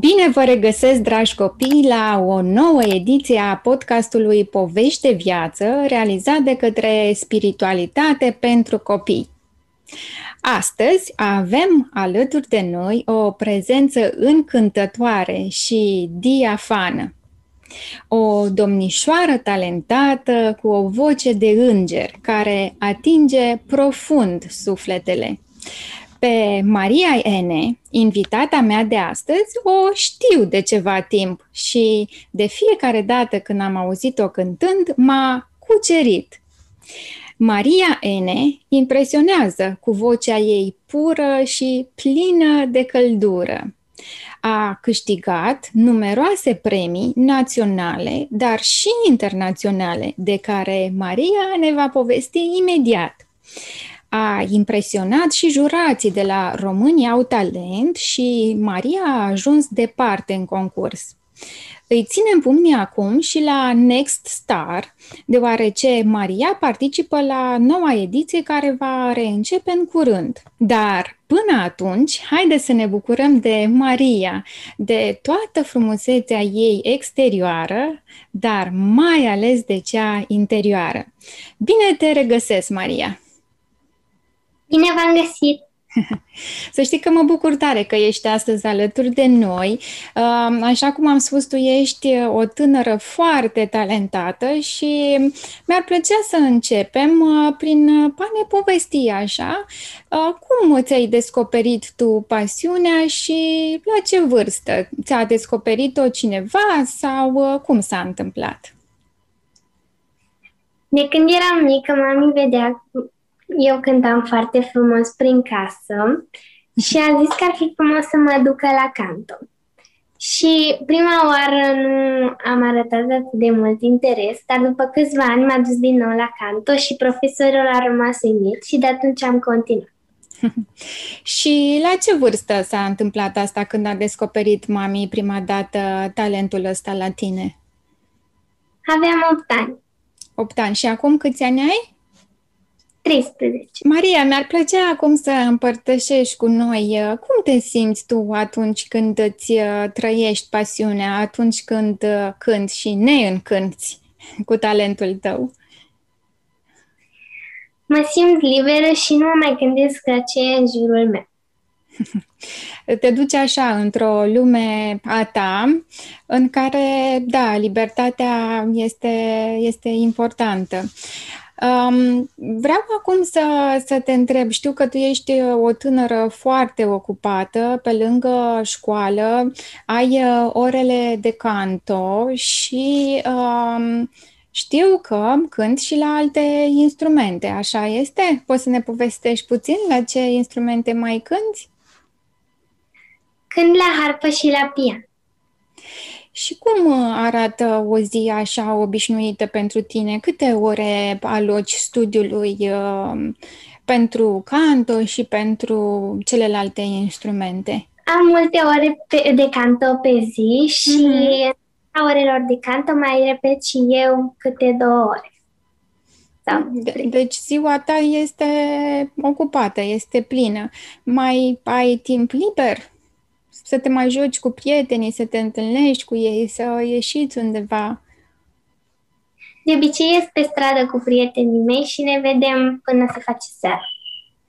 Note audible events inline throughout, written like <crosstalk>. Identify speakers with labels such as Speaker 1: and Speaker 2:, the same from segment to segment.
Speaker 1: Bine vă regăsesc, dragi copii, la o nouă ediție a podcastului Povești de Viață, realizat de către Spiritualitate pentru Copii. Astăzi avem alături de noi o prezență încântătoare și diafană. O domnișoară talentată cu o voce de înger care atinge profund sufletele. Pe Maria Ene, invitata mea de astăzi, o știu de ceva timp și de fiecare dată când am auzit-o cântând, m-a cucerit. Maria Ene impresionează cu vocea ei pură și plină de căldură. A câștigat numeroase premii naționale, dar și internaționale, de care Maria ne va povesti imediat a impresionat și jurații de la România au talent și Maria a ajuns departe în concurs. Îi ținem pumnii acum și la Next Star, deoarece Maria participă la noua ediție care va reîncepe în curând. Dar până atunci, haide să ne bucurăm de Maria, de toată frumusețea ei exterioară, dar mai ales de cea interioară. Bine te regăsesc, Maria!
Speaker 2: Bine v-am găsit! <laughs>
Speaker 1: Să știi că mă bucur tare că ești astăzi alături de noi. Așa cum am spus, tu ești o tânără foarte talentată și mi-ar plăcea să începem uh, prin a ne povesti așa uh, cum ți-ai descoperit tu pasiunea și la ce vârstă? Ți-a descoperit-o cineva sau uh, cum s-a întâmplat?
Speaker 2: De când eram mică, mami vedea eu cântam foarte frumos prin casă și a zis că ar fi frumos să mă ducă la canto. Și prima oară nu am arătat atât de mult interes, dar după câțiva ani m-a dus din nou la canto și profesorul a rămas uimit și de atunci am continuat. <laughs>
Speaker 1: și la ce vârstă s-a întâmplat asta când a descoperit mami prima dată talentul ăsta la tine?
Speaker 2: Aveam 8 ani.
Speaker 1: 8 ani. Și acum câți ani ai?
Speaker 2: 13.
Speaker 1: Maria, mi-ar plăcea acum să împărtășești cu noi uh, cum te simți tu atunci când îți uh, trăiești pasiunea, atunci când uh, cânti și ne încânți <laughs> cu talentul tău.
Speaker 2: Mă simt liberă și nu mai gândesc la ce e în jurul meu. <laughs>
Speaker 1: Te duci așa într-o lume a ta în care, da, libertatea este, este importantă. Um, vreau acum să, să te întreb, știu că tu ești o tânără foarte ocupată, pe lângă școală, ai uh, orele de canto și um, știu că cânt și la alte instrumente, așa este? Poți să ne povestești puțin la ce instrumente mai cânti?
Speaker 2: Când la harpă și la pian.
Speaker 1: Și cum uh, arată o zi așa obișnuită pentru tine? Câte ore aloci studiului uh, pentru canto și pentru celelalte instrumente?
Speaker 2: Am multe ore pe, de canto pe zi și mm-hmm. a orelor de canto mai repet și eu câte două ore.
Speaker 1: De- deci ziua ta este ocupată, este plină. Mai ai timp liber? Să te mai joci cu prietenii, să te întâlnești cu ei, să ieșiți undeva.
Speaker 2: De obicei ies pe stradă cu prietenii mei și ne vedem până se face seara.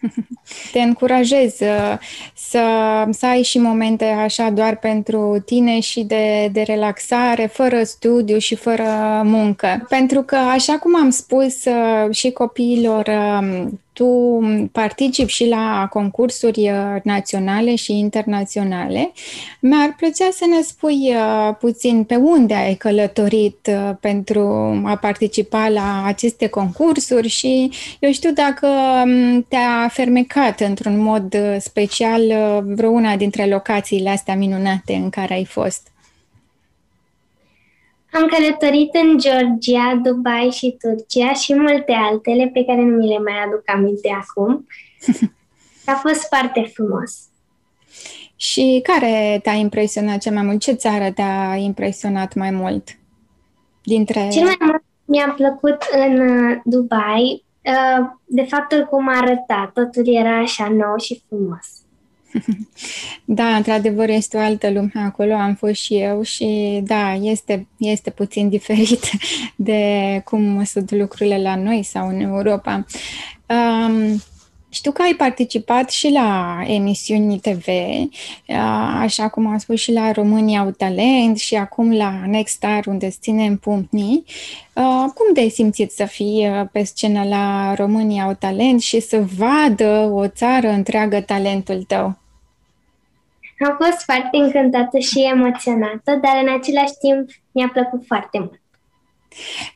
Speaker 2: <laughs>
Speaker 1: Te încurajez uh, să, să ai și momente așa doar pentru tine și de, de relaxare, fără studiu și fără muncă. Pentru că, așa cum am spus uh, și copiilor um, tu participi și la concursuri uh, naționale și internaționale. Mi-ar plăcea să ne spui uh, puțin pe unde ai călătorit uh, pentru a participa la aceste concursuri și eu știu dacă um, te-a fermecat într-un mod special vreuna dintre locațiile astea minunate în care ai fost.
Speaker 2: Am călătorit în Georgia, Dubai și Turcia și multe altele pe care nu mi le mai aduc aminte acum. <laughs> A fost foarte frumos.
Speaker 1: Și care te-a impresionat cel mai mult? Ce țară te-a impresionat mai mult? Dintre...
Speaker 2: Cel mai mult mi-a plăcut în uh, Dubai, uh, de faptul cum arăta, totul era așa nou și frumos.
Speaker 1: Da, într-adevăr este o altă lume acolo, am fost și eu și da, este, este puțin diferit <laughs> de cum sunt lucrurile la noi sau în Europa. Um, știu că ai participat și la emisiuni TV, așa cum am spus și la România au talent și acum la Next Star unde îți ținem pumnii. Cum te-ai simțit să fii pe scenă la România au talent și să vadă o țară întreagă talentul tău?
Speaker 2: Am fost foarte încântată și emoționată, dar în același timp mi-a plăcut foarte mult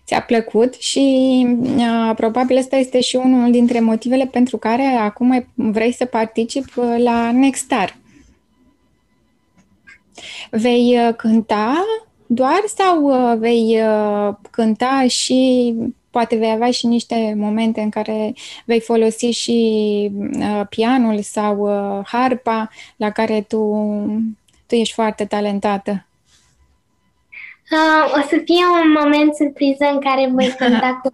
Speaker 1: ți-a plăcut și uh, probabil ăsta este și unul dintre motivele pentru care acum vrei să participi uh, la Nextar. Vei uh, cânta doar sau uh, vei uh, cânta și poate vei avea și niște momente în care vei folosi și uh, pianul sau uh, harpa la care tu, tu ești foarte talentată?
Speaker 2: Uh, o să fie un moment surpriză în care voi <laughs> cânta cu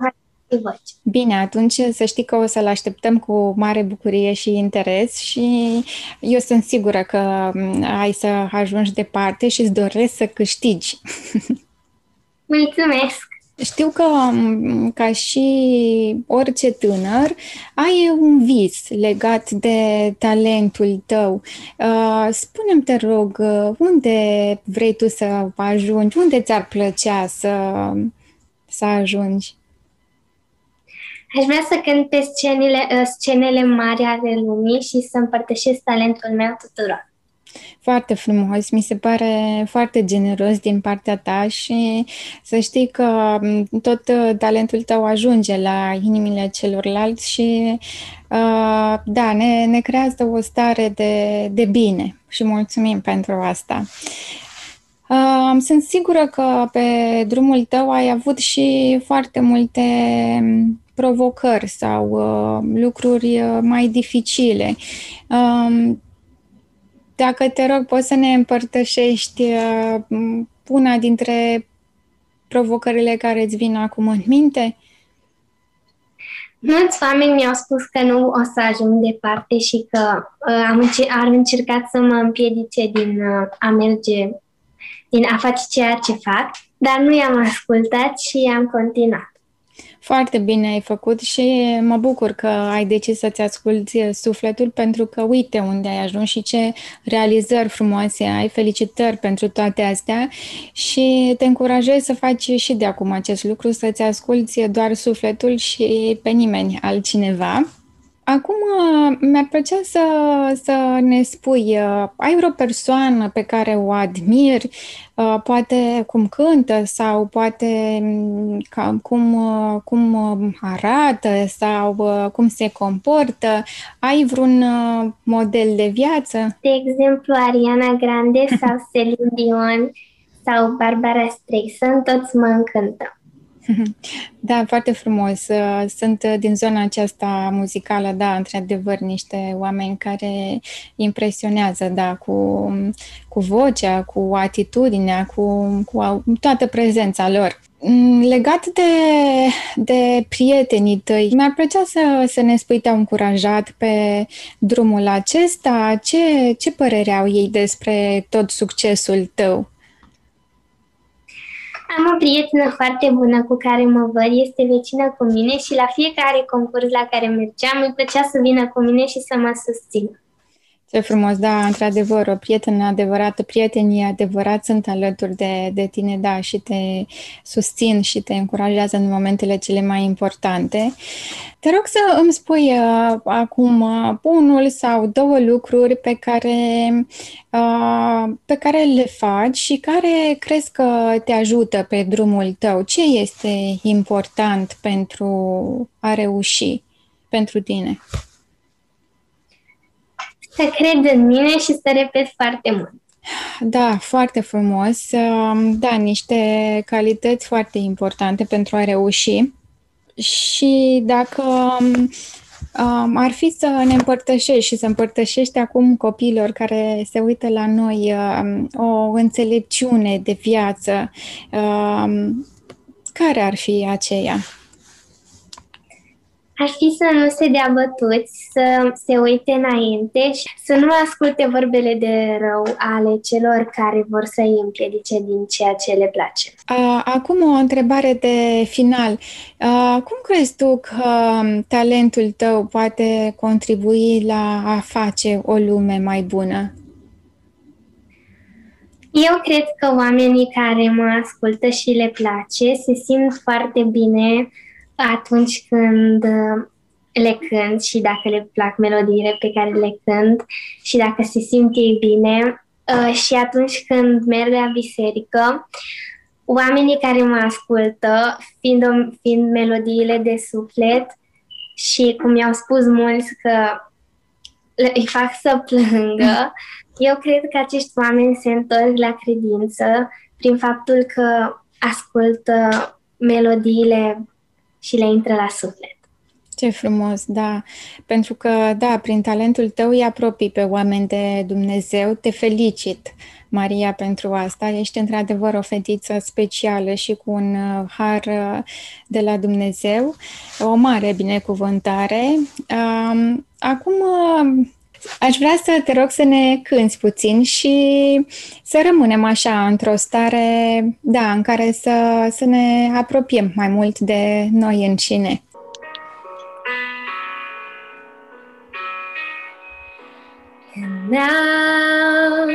Speaker 2: voce.
Speaker 1: Bine, atunci să știi că o să-l așteptăm cu mare bucurie și interes și eu sunt sigură că mm, ai să ajungi departe și îți doresc să câștigi. <laughs>
Speaker 2: Mulțumesc!
Speaker 1: Știu că, ca și orice tânăr, ai un vis legat de talentul tău. Uh, spune-mi, te rog, unde vrei tu să ajungi? Unde ți-ar plăcea să, să ajungi?
Speaker 2: Aș vrea să cânt pe scenele, scenele mari ale lumii și să împărtășesc talentul meu tuturor.
Speaker 1: Foarte frumos, mi se pare foarte generos din partea ta și să știi că tot uh, talentul tău ajunge la inimile celorlalți și uh, da, ne, ne creează o stare de, de bine și mulțumim pentru asta. Uh, sunt sigură că pe drumul tău ai avut și foarte multe provocări sau uh, lucruri uh, mai dificile. Uh, dacă te rog, poți să ne împărtășești uh, una dintre provocările care îți vin acum în minte?
Speaker 2: Mulți oameni mi-au spus că nu o să ajung departe și că uh, am încer- ar încercat să mă împiedice din uh, a merge, din a face ceea ce fac, dar nu i-am ascultat și am continuat.
Speaker 1: Foarte bine ai făcut și mă bucur că ai decis să-ți asculti sufletul pentru că uite unde ai ajuns și ce realizări frumoase ai. Felicitări pentru toate astea și te încurajez să faci și de acum acest lucru, să-ți asculti doar sufletul și pe nimeni altcineva. Acum uh, mi-ar plăcea să, să ne spui, uh, ai vreo persoană pe care o admiri, uh, poate cum cântă sau poate mm, cum, cum arată sau cum se comportă? Ai vreun model de viață?
Speaker 2: De exemplu, Ariana Grande sau <laughs> Celine Dion sau Barbara Streisand, toți mă încântă. <laughs>
Speaker 1: Da, foarte frumos. Uh, sunt uh, din zona aceasta muzicală, da, într-adevăr, niște oameni care impresionează, da, cu, cu vocea, cu atitudinea, cu, cu toată prezența lor. Mm, legat de, de prietenii tăi, mi-ar plăcea să, să ne spui, te-au încurajat pe drumul acesta? Ce, ce părere au ei despre tot succesul tău?
Speaker 2: Am o prietenă foarte bună cu care mă văd, este vecină cu mine și la fiecare concurs la care mergeam îi plăcea să vină cu mine și să mă susțină.
Speaker 1: Ce frumos, da, într-adevăr, o prietenă adevărată, prietenii adevărați sunt alături de, de tine, da, și te susțin și te încurajează în momentele cele mai importante. Te rog să îmi spui uh, acum uh, unul sau două lucruri pe care, uh, pe care le faci și care crezi că te ajută pe drumul tău. Ce este important pentru a reuși pentru tine?
Speaker 2: Să cred în mine și să repet foarte mult.
Speaker 1: Da, foarte frumos. Um, da, niște calități foarte importante pentru a reuși. Și dacă um, ar fi să ne împărtășești și să împărtășești acum copiilor care se uită la noi um, o înțelepciune de viață, care ar fi aceea?
Speaker 2: Ar fi să nu se dea bătuți, să se uite înainte și să nu asculte vorbele de rău ale celor care vor să îi împiedice din ceea ce le place.
Speaker 3: Acum o întrebare de final. Cum crezi tu că talentul tău poate contribui la a face o lume mai bună?
Speaker 2: Eu cred că oamenii care mă ascultă și le place se simt foarte bine atunci când uh, le cânt și dacă le plac melodiile pe care le cânt și dacă se simt ei bine uh, și atunci când merg la biserică, oamenii care mă ascultă, fiind, fiind melodiile de suflet și cum i-au spus mulți că îi fac să plângă, eu cred că acești oameni se întorc la credință prin faptul că ascultă melodiile și le intră la suflet.
Speaker 3: Ce frumos, da. Pentru că, da, prin talentul tău îi apropii pe oameni de Dumnezeu. Te felicit, Maria, pentru asta. Ești într-adevăr o fetiță specială și cu un uh, har uh, de la Dumnezeu. O mare binecuvântare. Acum uh, Aș vrea să te rog să ne cânți puțin și să rămânem așa într-o stare, da, în care să, să ne apropiem mai mult de noi înșine. And now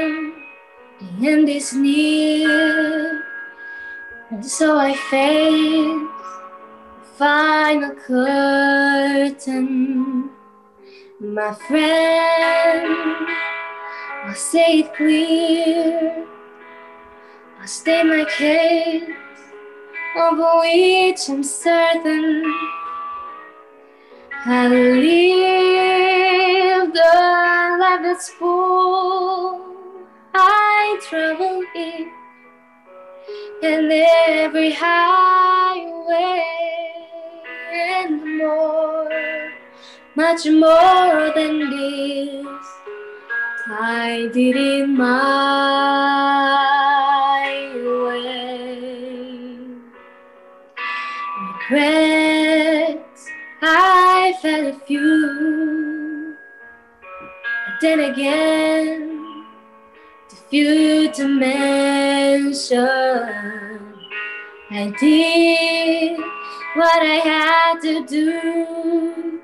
Speaker 3: the end is near, and so I face the final curtain. My friend, I'll say it clear. I'll state my case, of which I'm certain. I live the life that's full. I travel it, and every highway and more much more than this. I did it my way. Regrets, I've had a few. But then again, too few to mention. I did what I had to do.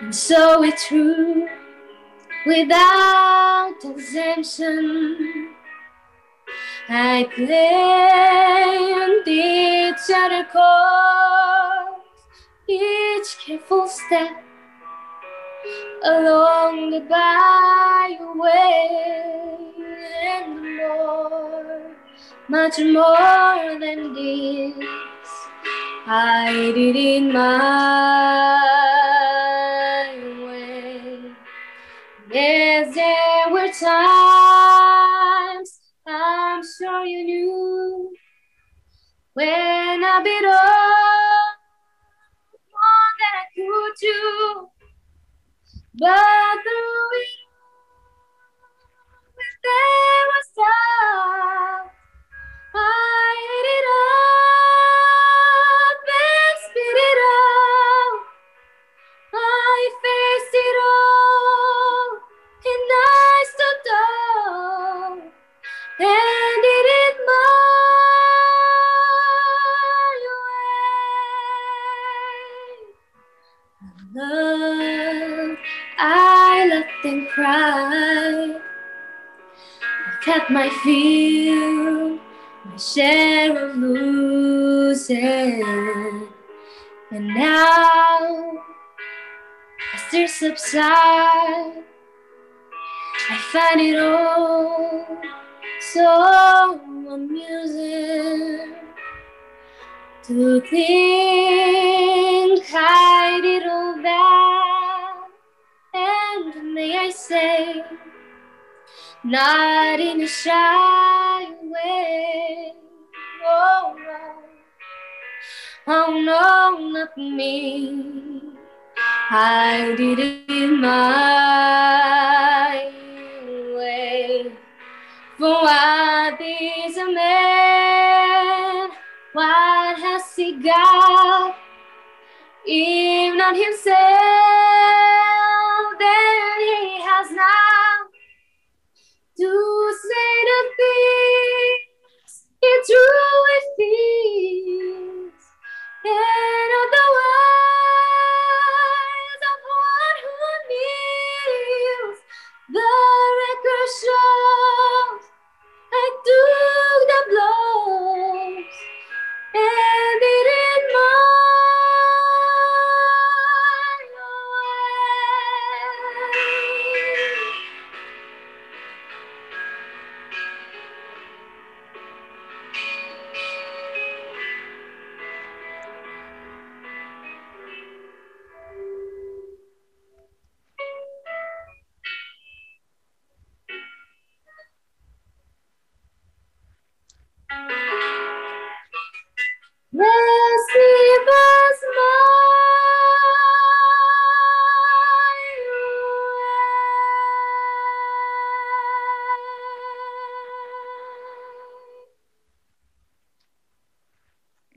Speaker 3: And so it's true without exemption. I claimed each other course, each careful step along the byway, and more, much more than this, I did in my Yes, there were times I'm sure you knew when I bit off more than I could do, but Love, I laughed them cry. I kept my fill, my share of losing, and now I still subside. I find it all so amusing to think I did all that, and may I say, not in a shy way. Oh oh no, not me. I did it my way. For what is a man? God, if not Himself.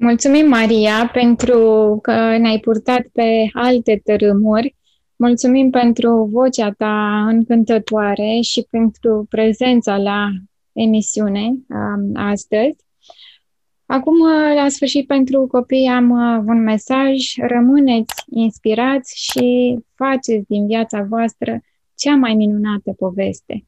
Speaker 1: Mulțumim, Maria, pentru că ne-ai purtat pe alte tărâmuri. Mulțumim pentru vocea ta încântătoare și pentru prezența la emisiune um, astăzi. Acum, la sfârșit, pentru copii am uh, un mesaj. Rămâneți inspirați și faceți din viața voastră cea mai minunată poveste.